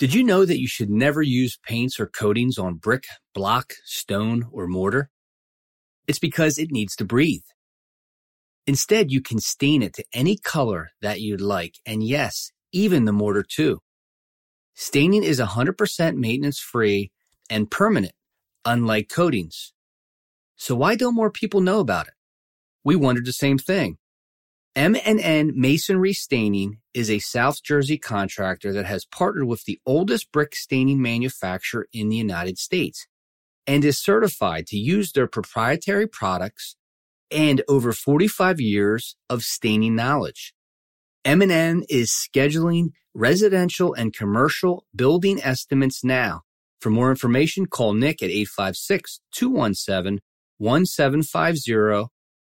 Did you know that you should never use paints or coatings on brick, block, stone, or mortar? It's because it needs to breathe. Instead, you can stain it to any color that you'd like, and yes, even the mortar too. Staining is 100% maintenance free and permanent, unlike coatings. So why don't more people know about it? We wondered the same thing. M&N Masonry Staining is a South Jersey contractor that has partnered with the oldest brick staining manufacturer in the United States and is certified to use their proprietary products and over 45 years of staining knowledge. M&N is scheduling residential and commercial building estimates now. For more information, call Nick at 856-217-1750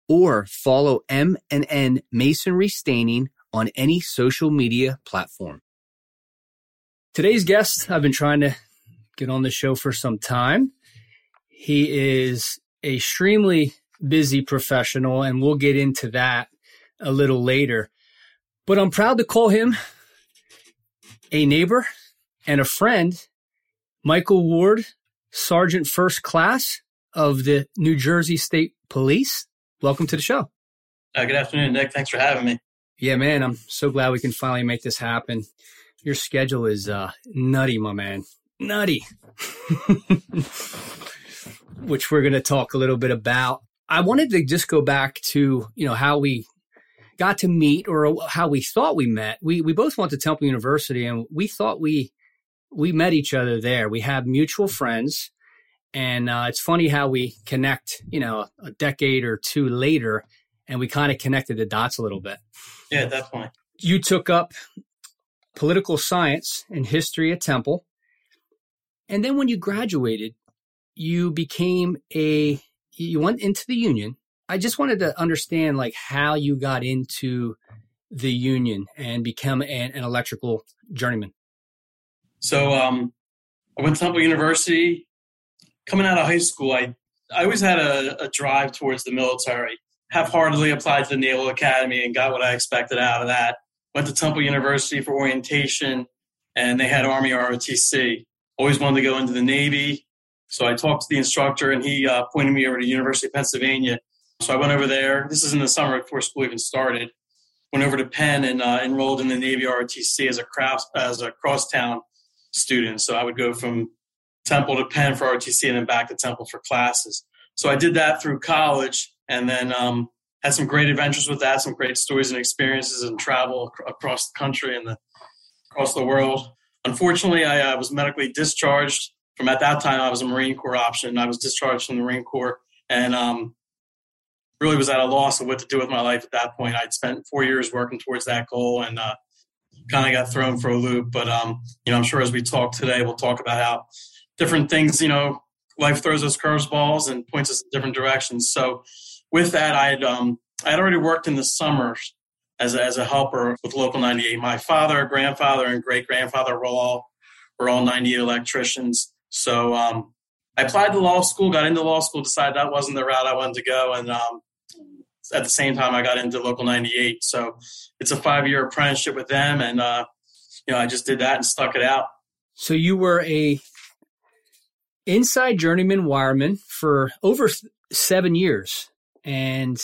or follow M&N Masonry Staining on any social media platform. Today's guest, I've been trying to get on the show for some time. He is a extremely busy professional, and we'll get into that a little later. But I'm proud to call him a neighbor and a friend, Michael Ward, Sergeant First Class of the New Jersey State Police welcome to the show. Uh, good afternoon, Nick. Thanks for having me. Yeah, man, I'm so glad we can finally make this happen. Your schedule is uh, nutty, my man. Nutty. Which we're going to talk a little bit about. I wanted to just go back to, you know, how we got to meet or how we thought we met. We we both went to Temple University and we thought we we met each other there. We had mutual friends and uh, it's funny how we connect, you know, a decade or two later, and we kind of connected the dots a little bit. Yeah, definitely. You took up political science and history at Temple. And then when you graduated, you became a, you went into the union. I just wanted to understand like how you got into the union and become an, an electrical journeyman. So um, I went to Temple University coming out of high school, I I always had a, a drive towards the military. Half-heartedly applied to the Naval Academy and got what I expected out of that. Went to Temple University for orientation, and they had Army ROTC. Always wanted to go into the Navy, so I talked to the instructor, and he uh, pointed me over to University of Pennsylvania. So I went over there. This is in the summer before school even started. Went over to Penn and uh, enrolled in the Navy ROTC as a cross as a crosstown student. So I would go from Temple to Penn for ROTC and then back to Temple for classes. So I did that through college and then um, had some great adventures with that, some great stories and experiences and travel ac- across the country and the, across the world. Unfortunately, I uh, was medically discharged from at that time. I was a Marine Corps option. I was discharged from the Marine Corps and um, really was at a loss of what to do with my life at that point. I'd spent four years working towards that goal and uh, kind of got thrown for a loop. But um, you know, I'm sure as we talk today, we'll talk about how different things, you know, life throws us curveballs and points us in different directions. So with that, I had, um, I had already worked in the summers as a, as a helper with Local 98. My father, grandfather, and great grandfather were all were all 98 electricians. So um, I applied to law school, got into law school, decided that wasn't the route I wanted to go, and um, at the same time I got into Local 98. So it's a five year apprenticeship with them, and uh, you know I just did that and stuck it out. So you were a inside journeyman wireman for over seven years. And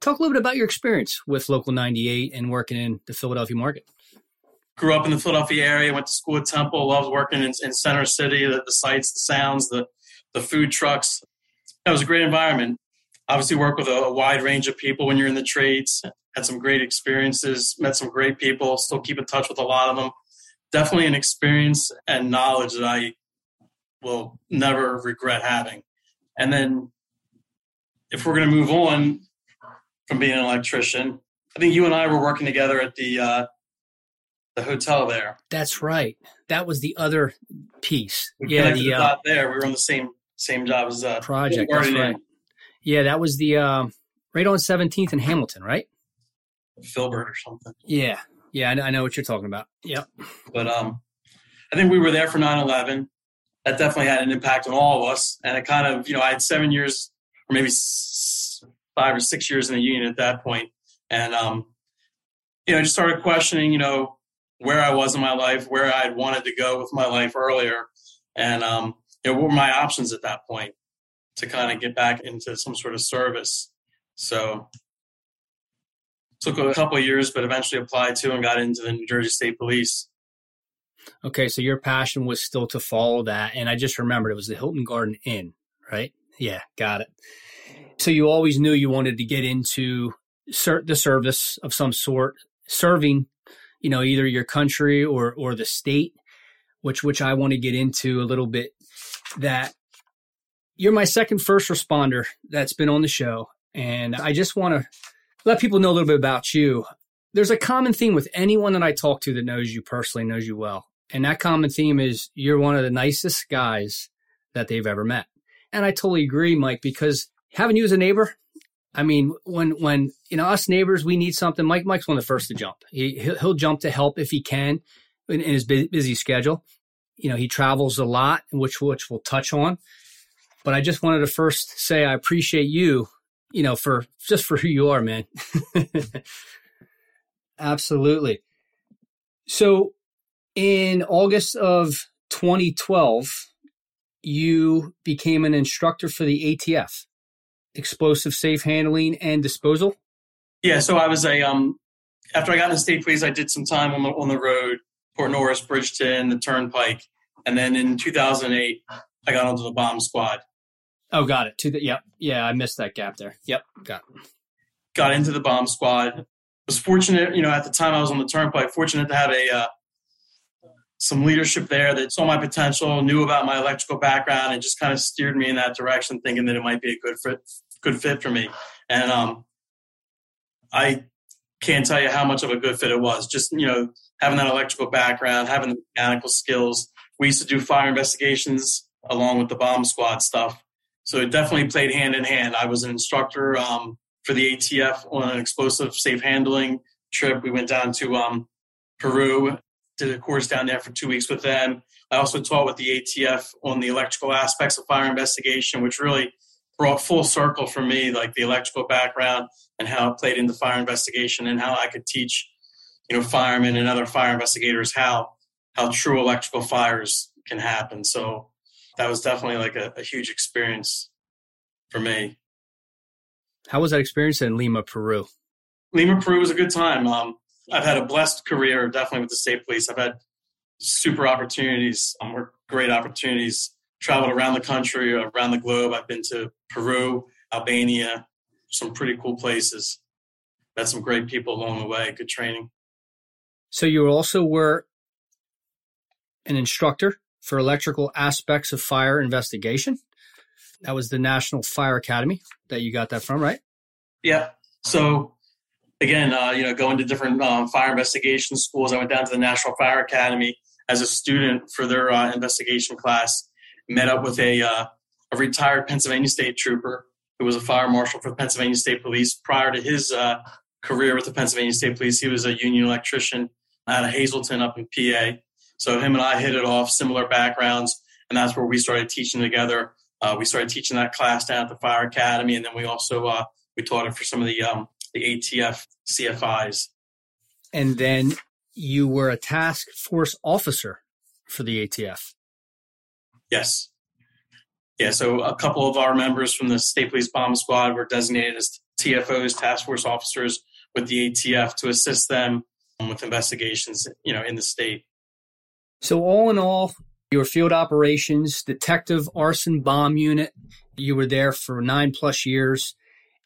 talk a little bit about your experience with Local 98 and working in the Philadelphia market. Grew up in the Philadelphia area, went to school at Temple, loved working in, in Center City, the, the sights, the sounds, the, the food trucks. It was a great environment. Obviously, work with a, a wide range of people when you're in the trades. had some great experiences, met some great people, still keep in touch with a lot of them. Definitely an experience and knowledge that I will never regret having. And then if we're going to move on from being an electrician, I think you and I were working together at the uh, the hotel there. That's right. That was the other piece. We yeah, the, uh, there. We were on the same same job as uh, project. That's right. Yeah, that was the uh, right on Seventeenth in Hamilton, right? Filbert or something. Yeah, yeah, I know, I know what you're talking about. Yep. But um, I think we were there for 9/11. That definitely had an impact on all of us, and it kind of, you know, I had seven years or maybe five or six years in the union at that point, and um, you know, I just started questioning, you know, where I was in my life, where I had wanted to go with my life earlier, and um, you know, what were my options at that point to kind of get back into some sort of service. So took a couple years, but eventually applied to and got into the New Jersey State Police. Okay, so your passion was still to follow that, and I just remembered it was the Hilton Garden Inn, right? Yeah, got it. So you always knew you wanted to get into the service of some sort, serving, you know, either your country or or the state, which which I want to get into a little bit. That you're my second first responder that's been on the show, and I just want to let people know a little bit about you. There's a common theme with anyone that I talk to that knows you personally, knows you well. And that common theme is you're one of the nicest guys that they've ever met. And I totally agree, Mike, because having you as a neighbor, I mean, when when you know us neighbors, we need something. Mike Mike's one of the first to jump. He he'll jump to help if he can in, in his busy schedule. You know, he travels a lot, which which we'll touch on. But I just wanted to first say I appreciate you you know, for just for who you are, man. Absolutely. So in August of 2012, you became an instructor for the ATF, explosive safe handling and disposal. Yeah, so I was a um after I got in the state police, I did some time on the on the road, Port Norris, Bridgeton, the Turnpike, and then in 2008, I got onto the bomb squad. Oh, got it. To the yep, yeah, I missed that gap there. Yep, got it. Got into the bomb squad. Was fortunate, you know, at the time I was on the turnpike. Fortunate to have a uh, some leadership there that saw my potential, knew about my electrical background, and just kind of steered me in that direction, thinking that it might be a good fit, good fit for me. And um, I can't tell you how much of a good fit it was. Just you know, having that electrical background, having the mechanical skills. We used to do fire investigations along with the bomb squad stuff so it definitely played hand in hand. I was an instructor um, for the ATF on an explosive safe handling trip. We went down to um, Peru, did a course down there for two weeks with them. I also taught with the ATF on the electrical aspects of fire investigation, which really brought full circle for me, like the electrical background and how it played into fire investigation and how I could teach, you know, firemen and other fire investigators how how true electrical fires can happen. So that was definitely like a, a huge experience for me. How was that experience in Lima, Peru? Lima, Peru was a good time. Um, I've had a blessed career, definitely with the state police. I've had super opportunities, um, great opportunities. Traveled around the country, around the globe. I've been to Peru, Albania, some pretty cool places. Met some great people along the way. Good training. So you also were an instructor for electrical aspects of fire investigation. That was the National Fire Academy that you got that from, right? Yeah. So again, uh, you know, going to different um, fire investigation schools. I went down to the National Fire Academy as a student for their uh, investigation class. Met up with a uh, a retired Pennsylvania State Trooper who was a fire marshal for the Pennsylvania State Police. Prior to his uh, career with the Pennsylvania State Police, he was a union electrician out of Hazleton up in PA. So him and I hit it off, similar backgrounds, and that's where we started teaching together. Uh, we started teaching that class down at the Fire Academy, and then we also uh, we taught it for some of the um, the ATF CFIs. And then you were a task force officer for the ATF. Yes. Yeah, so a couple of our members from the State Police Bomb Squad were designated as TFOs, task force officers, with the ATF to assist them um, with investigations, you know, in the state. So, all in all, your field operations, detective arson bomb unit, you were there for nine plus years.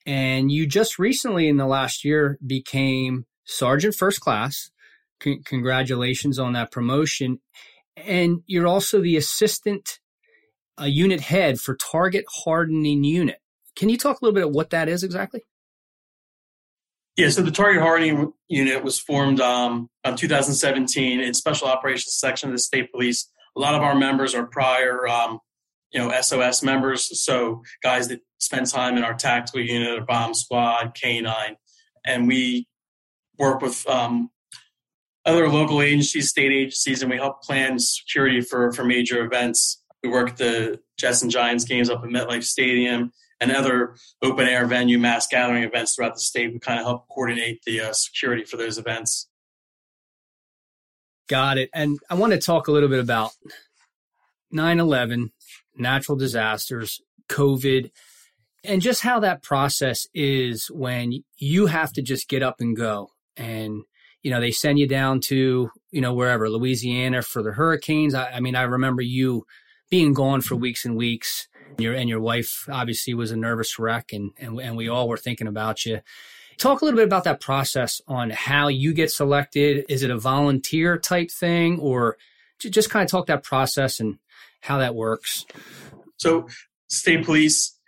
And you just recently in the last year became Sergeant First Class. C- congratulations on that promotion. And you're also the assistant uh, unit head for Target Hardening Unit. Can you talk a little bit of what that is exactly? Yeah, so the Target Hardening Unit was formed um, in 2017 in Special Operations Section of the State Police. A lot of our members are prior, um, you know, SOS members, so guys that spend time in our tactical unit, or bomb squad, K9, and we work with um, other local agencies, state agencies, and we help plan security for for major events. We work the Jets and Giants games up at MetLife Stadium and other open air venue mass gathering events throughout the state. We kind of help coordinate the uh, security for those events. Got it. And I want to talk a little bit about 9 11, natural disasters, COVID, and just how that process is when you have to just get up and go. And, you know, they send you down to, you know, wherever, Louisiana for the hurricanes. I, I mean, I remember you being gone for weeks and weeks your and your wife obviously was a nervous wreck, and and and we all were thinking about you. Talk a little bit about that process on how you get selected. Is it a volunteer type thing, or just kind of talk that process and how that works? So, state police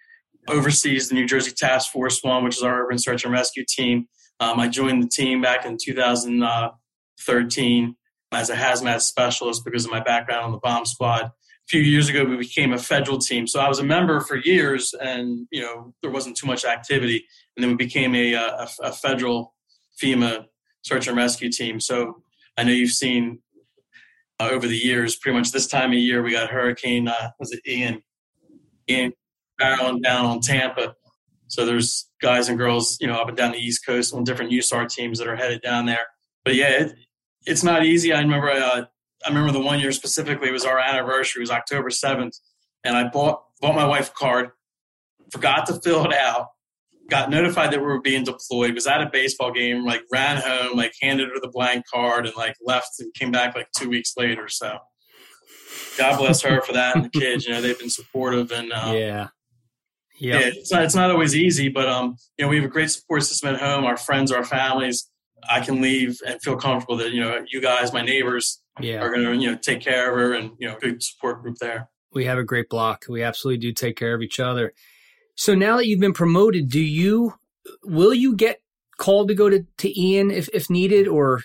oversees the New Jersey Task Force One, which is our urban search and rescue team. Um, I joined the team back in 2013 as a hazmat specialist because of my background on the bomb squad A few years ago we became a federal team so i was a member for years and you know there wasn't too much activity and then we became a, a, a federal fema search and rescue team so i know you've seen uh, over the years. Pretty much this time of year we got hurricane uh, was it ian? Ian barreling down on tampa. So there's guys and girls you know up and down the east coast on different usar teams that are headed down there. But yeah it, it's not easy. I remember uh, I remember the one year specifically was our anniversary. It was October seventh, and I bought bought my wife a card, forgot to fill it out, got notified that we were being deployed, was at a baseball game, like ran home, like handed her the blank card, and like left and came back like two weeks later. So, God bless her for that and the kids. You know, they've been supportive and um, yeah. Yep. Yeah, it's not, it's not always easy, but um, you know, we have a great support system at home. Our friends, our families. I can leave and feel comfortable that you know you guys, my neighbors, yeah. are going to you know take care of her and you know good support group there. We have a great block. We absolutely do take care of each other. So now that you've been promoted, do you will you get called to go to, to Ian if, if needed or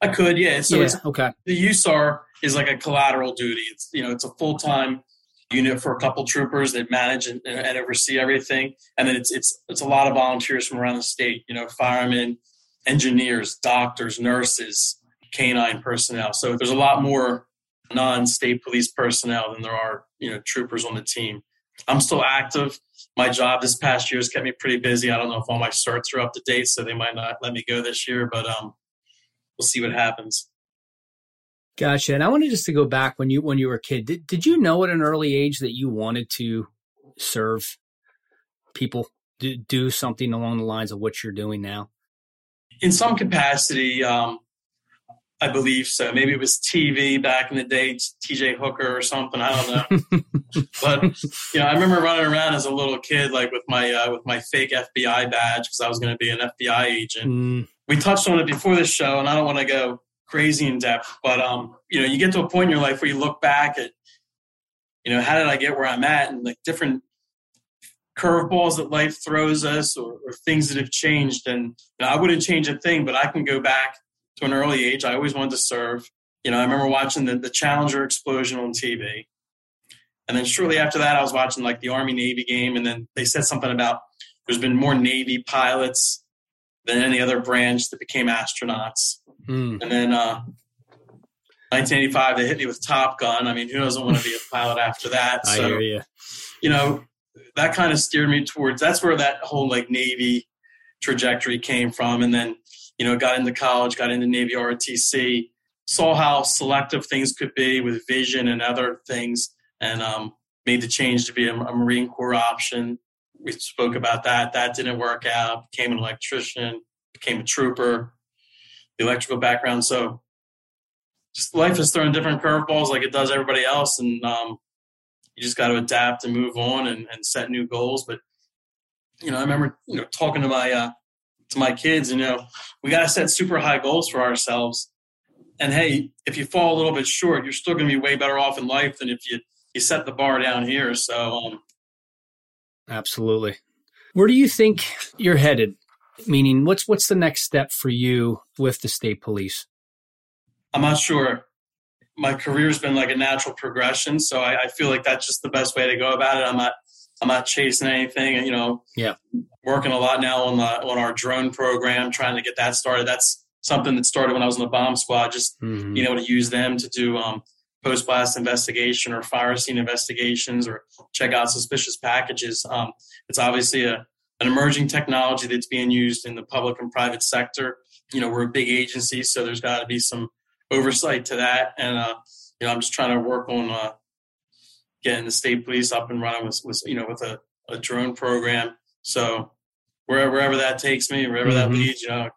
I could, yeah. So yeah, it's okay. The USAR is like a collateral duty. It's you know, it's a full time unit for a couple troopers that manage and, and, oversee everything. And then it's it's it's a lot of volunteers from around the state, you know, firemen, engineers, doctors, nurses, canine personnel. So there's a lot more non-state police personnel than there are, you know, troopers on the team. I'm still active. My job this past year has kept me pretty busy. I don't know if all my certs are up to date, so they might not let me go this year, but um, we'll see what happens. Gotcha. And I wanted just to go back when you when you were a kid. Did did you know at an early age that you wanted to serve people, do, do something along the lines of what you're doing now? In some capacity, um, I believe so. Maybe it was TV back in the day, TJ Hooker or something. I don't know. but you know, I remember running around as a little kid, like with my uh, with my fake FBI badge because I was going to be an FBI agent. Mm. We touched on it before this show, and I don't want to go crazy in depth, but um, you know, you get to a point in your life where you look back at, you know, how did I get where I'm at, and like different curveballs that life throws us, or, or things that have changed. And you know, I wouldn't change a thing, but I can go back to an early age. I always wanted to serve. You know, I remember watching the, the Challenger explosion on TV. And then shortly after that, I was watching like the Army Navy game. And then they said something about there's been more Navy pilots than any other branch that became astronauts. Mm. And then uh, 1985, they hit me with Top Gun. I mean, who doesn't want to be a pilot after that? I hear you. You know, that kind of steered me towards that's where that whole like Navy trajectory came from. And then you know, got into college, got into Navy ROTC, saw how selective things could be with vision and other things, and um, made the change to be a, a, Marine Corps option. We spoke about that. That didn't work out. Became an electrician, became a trooper, the electrical background. So just life is throwing different curveballs like it does everybody else. And um, you just got to adapt and move on and, and set new goals. But you know, I remember you know talking to my uh, to my kids, you know, we got to set super high goals for ourselves. And hey, if you fall a little bit short, you're still going to be way better off in life than if you you set the bar down here. So, um, absolutely. Where do you think you're headed? Meaning, what's what's the next step for you with the state police? I'm not sure. My career's been like a natural progression, so I, I feel like that's just the best way to go about it. I'm not I'm not chasing anything. You know, yeah, working a lot now on the on our drone program, trying to get that started. That's something that started when I was in the bomb squad. Just mm-hmm. being able to use them to do um, post blast investigation or fire scene investigations or check out suspicious packages. Um, it's obviously a an emerging technology that's being used in the public and private sector. You know, we're a big agency, so there's got to be some oversight to that. And uh, you know, I'm just trying to work on uh, getting the state police up and running with, with you know with a, a drone program. So wherever, wherever that takes me, wherever mm-hmm. that leads, you know,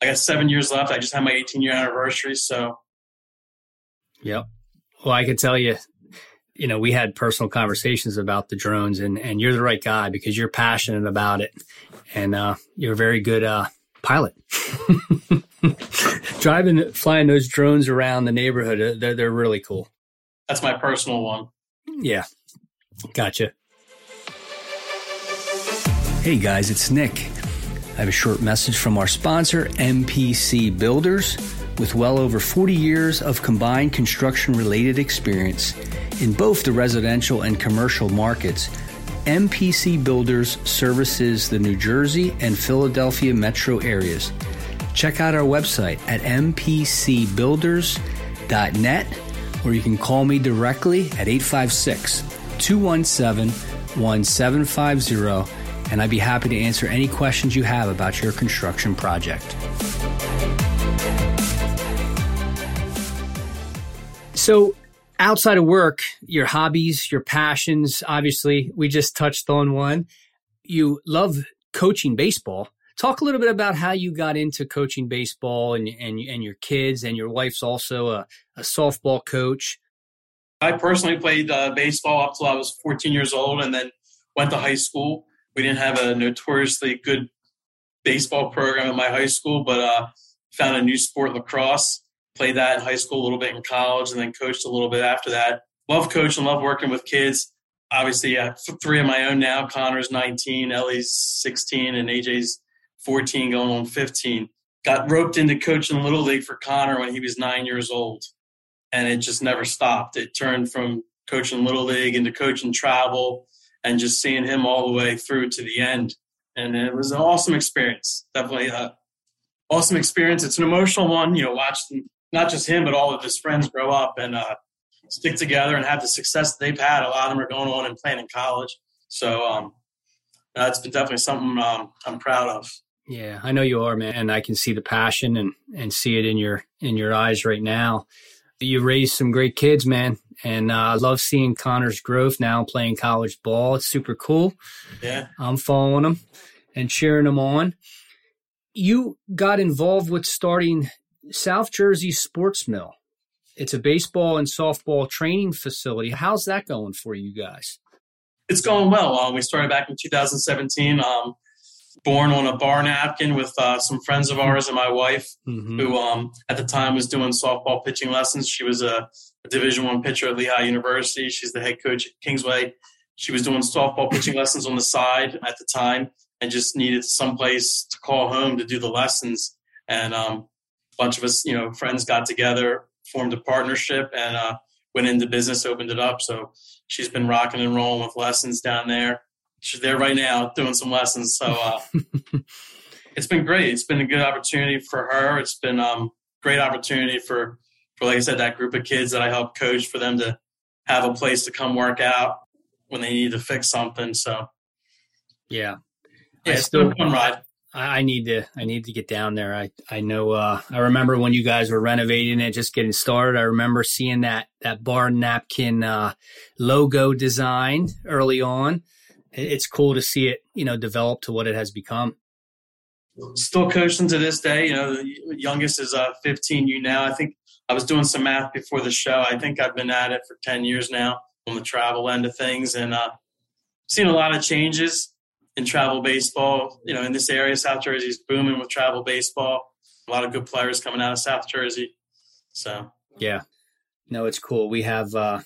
I got seven years left. I just had my 18 year anniversary. So, yep. Well, I can tell you, you know, we had personal conversations about the drones, and and you're the right guy because you're passionate about it, and uh, you're a very good uh, pilot. Driving, flying those drones around the neighborhood, uh, they're, they're really cool. That's my personal one. Yeah. Gotcha. Hey guys, it's Nick. I have a short message from our sponsor, MPC Builders. With well over 40 years of combined construction related experience in both the residential and commercial markets, MPC Builders services the New Jersey and Philadelphia metro areas. Check out our website at mpcbuilders.net or you can call me directly at 856 217 1750, and I'd be happy to answer any questions you have about your construction project. So, outside of work, your hobbies, your passions, obviously, we just touched on one. You love coaching baseball. Talk a little bit about how you got into coaching baseball and and and your kids and your wife's also a, a softball coach. I personally played uh, baseball up till I was 14 years old, and then went to high school. We didn't have a notoriously good baseball program at my high school, but uh, found a new sport, lacrosse. Played that in high school a little bit in college, and then coached a little bit after that. Love coaching, love working with kids. Obviously, have three of my own now. Connor's 19, Ellie's 16, and AJ's 14 going on 15. Got roped into coaching Little League for Connor when he was nine years old. And it just never stopped. It turned from coaching Little League into coaching travel and just seeing him all the way through to the end. And it was an awesome experience. Definitely a awesome experience. It's an emotional one, you know, watching not just him, but all of his friends grow up and uh, stick together and have the success they've had. A lot of them are going on and playing in college. So um, that's been definitely something um, I'm proud of. Yeah, I know you are, man, and I can see the passion and and see it in your in your eyes right now. You raised some great kids, man, and uh, I love seeing Connor's growth now playing college ball. It's super cool. Yeah, I'm following him and cheering him on. You got involved with starting South Jersey Sports Mill. It's a baseball and softball training facility. How's that going for you guys? It's going well. Uh, we started back in 2017. Um, born on a bar napkin with uh, some friends of ours and my wife, mm-hmm. who um, at the time was doing softball pitching lessons. She was a, a Division One pitcher at Lehigh University. She's the head coach at Kingsway. She was doing softball pitching lessons on the side at the time, and just needed some place to call home to do the lessons. And um, a bunch of us, you know, friends got together, formed a partnership, and uh, went into business, opened it up. So she's been rocking and rolling with lessons down there she's there right now doing some lessons. So uh, it's been great. It's been a good opportunity for her. It's been um great opportunity for for like I said that group of kids that I help coach for them to have a place to come work out when they need to fix something. So yeah, yeah, it's still fun ride. I need to I need to get down there. I I know uh, I remember when you guys were renovating it, just getting started. I remember seeing that that bar napkin uh, logo design early on it's cool to see it, you know, develop to what it has become. Still coaching to this day. You know, the youngest is uh, 15 You now. I think I was doing some math before the show. I think I've been at it for 10 years now on the travel end of things and uh, seen a lot of changes. in travel baseball. You know, in this area, South Jersey is booming with travel baseball. A lot of good players coming out of South Jersey. So yeah, no, it's cool. We have, uh,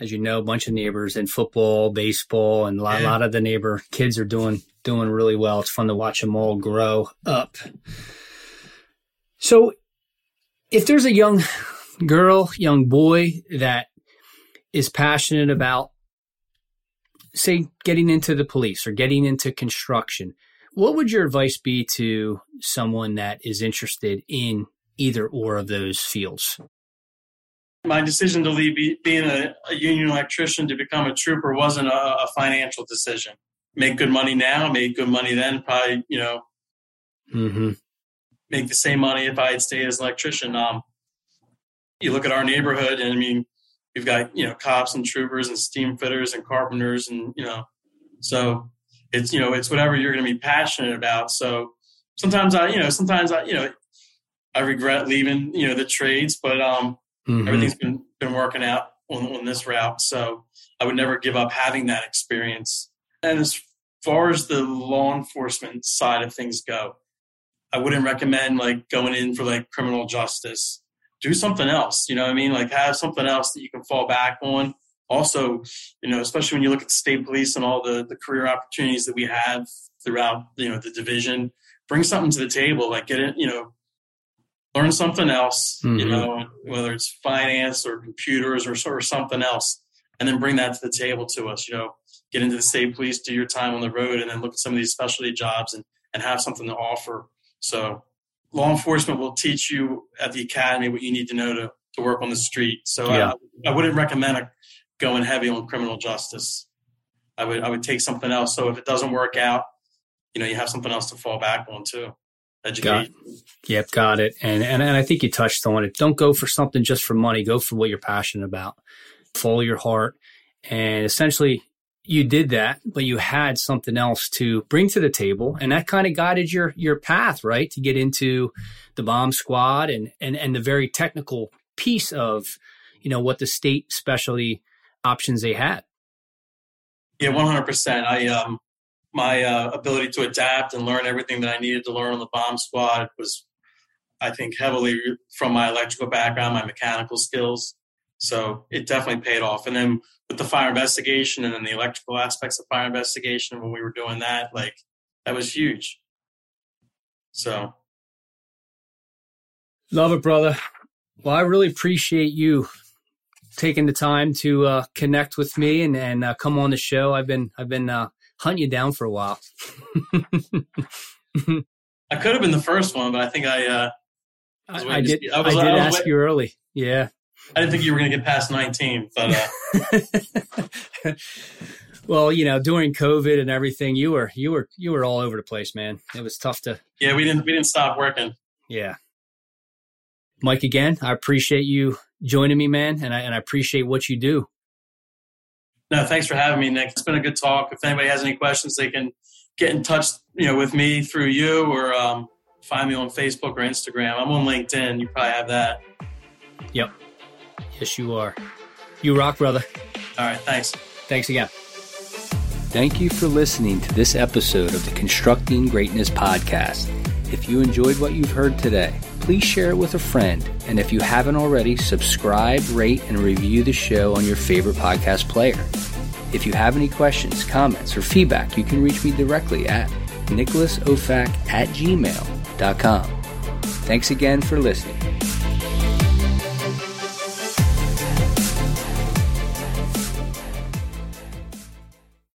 as you know, a bunch of neighbors in football, baseball, and a lot, yeah. lot of the neighbor kids are doing doing really well. It's fun to watch them all grow up. So, if there's a young girl, young boy that is passionate about, say, getting into the police or getting into construction, what would your advice be to someone that is interested in either or of those fields? My decision to leave being a, a union electrician to become a trooper wasn't a, a, financial decision. Make good money now, make good money then, probably, you know, mm-hmm. make the same money if I had stayed as an electrician. Um, you look at our neighborhood, and I mean, you've got you know cops and troopers and steam fitters and carpenters, and you know, so it's you know it's whatever you're going to be passionate about. So sometimes I you know sometimes I you know I regret leaving you know the trades, but um, mm-hmm. everything's been been working out on, on this route. So I would never give up having that experience. And as far as the law enforcement side of things go, I wouldn't recommend like going in for like criminal justice do something else. You know what I mean? Like have something else that you can fall back on. Also, you know, especially when you look at state police and all the, the career opportunities that we have throughout, you know, the division, bring something to the table, like get in, you know, learn something else, mm-hmm. you know, whether it's finance or computers or, or something else, and then bring that to the table to us, you know, get into the state police, do your time on the road, and then look at some of these specialty jobs and, and have something to offer. So law enforcement will teach you at the academy what you need to know to, to work on the street. So yeah. I, I wouldn't recommend a, going heavy on criminal justice. I would I would take something else. So if it doesn't work out, you know, you have something else to fall back on too. Education. Got, yep, got it. And, and and I think you touched on it. Don't go for something just for money. Go for what you're passionate about. Follow your heart. And essentially, you did that, but you had something else to bring to the table, and that kind of guided your your path, right, to get into the bomb squad and and and the very technical piece of you know what the state specialty options they had. Yeah, one hundred percent. I um my uh, ability to adapt and learn everything that I needed to learn on the bomb squad was, I think, heavily from my electrical background, my mechanical skills. So it definitely paid off. And then with the fire investigation and then the electrical aspects of fire investigation, when we were doing that, like that was huge. So love it, brother. Well, I really appreciate you taking the time to uh, connect with me and and uh, come on the show. I've been I've been uh, hunting you down for a while. I could have been the first one, but I think I. Uh, I, I, did. I, was, I did ask you early. Yeah. I didn't think you were going to get past 19, but. Uh... well, you know, during COVID and everything, you were you were you were all over the place, man. It was tough to. Yeah, we didn't we didn't stop working. Yeah. Mike, again, I appreciate you joining me, man, and I and I appreciate what you do. No, thanks for having me, Nick. It's been a good talk. If anybody has any questions, they can get in touch, you know, with me through you or um, find me on Facebook or Instagram. I'm on LinkedIn. You probably have that. Yep. Yes, you are. You rock, brother. All right. Thanks. Thanks again. Thank you for listening to this episode of the Constructing Greatness podcast. If you enjoyed what you've heard today, please share it with a friend. And if you haven't already, subscribe, rate, and review the show on your favorite podcast player. If you have any questions, comments, or feedback, you can reach me directly at nicholasofac at gmail.com. Thanks again for listening.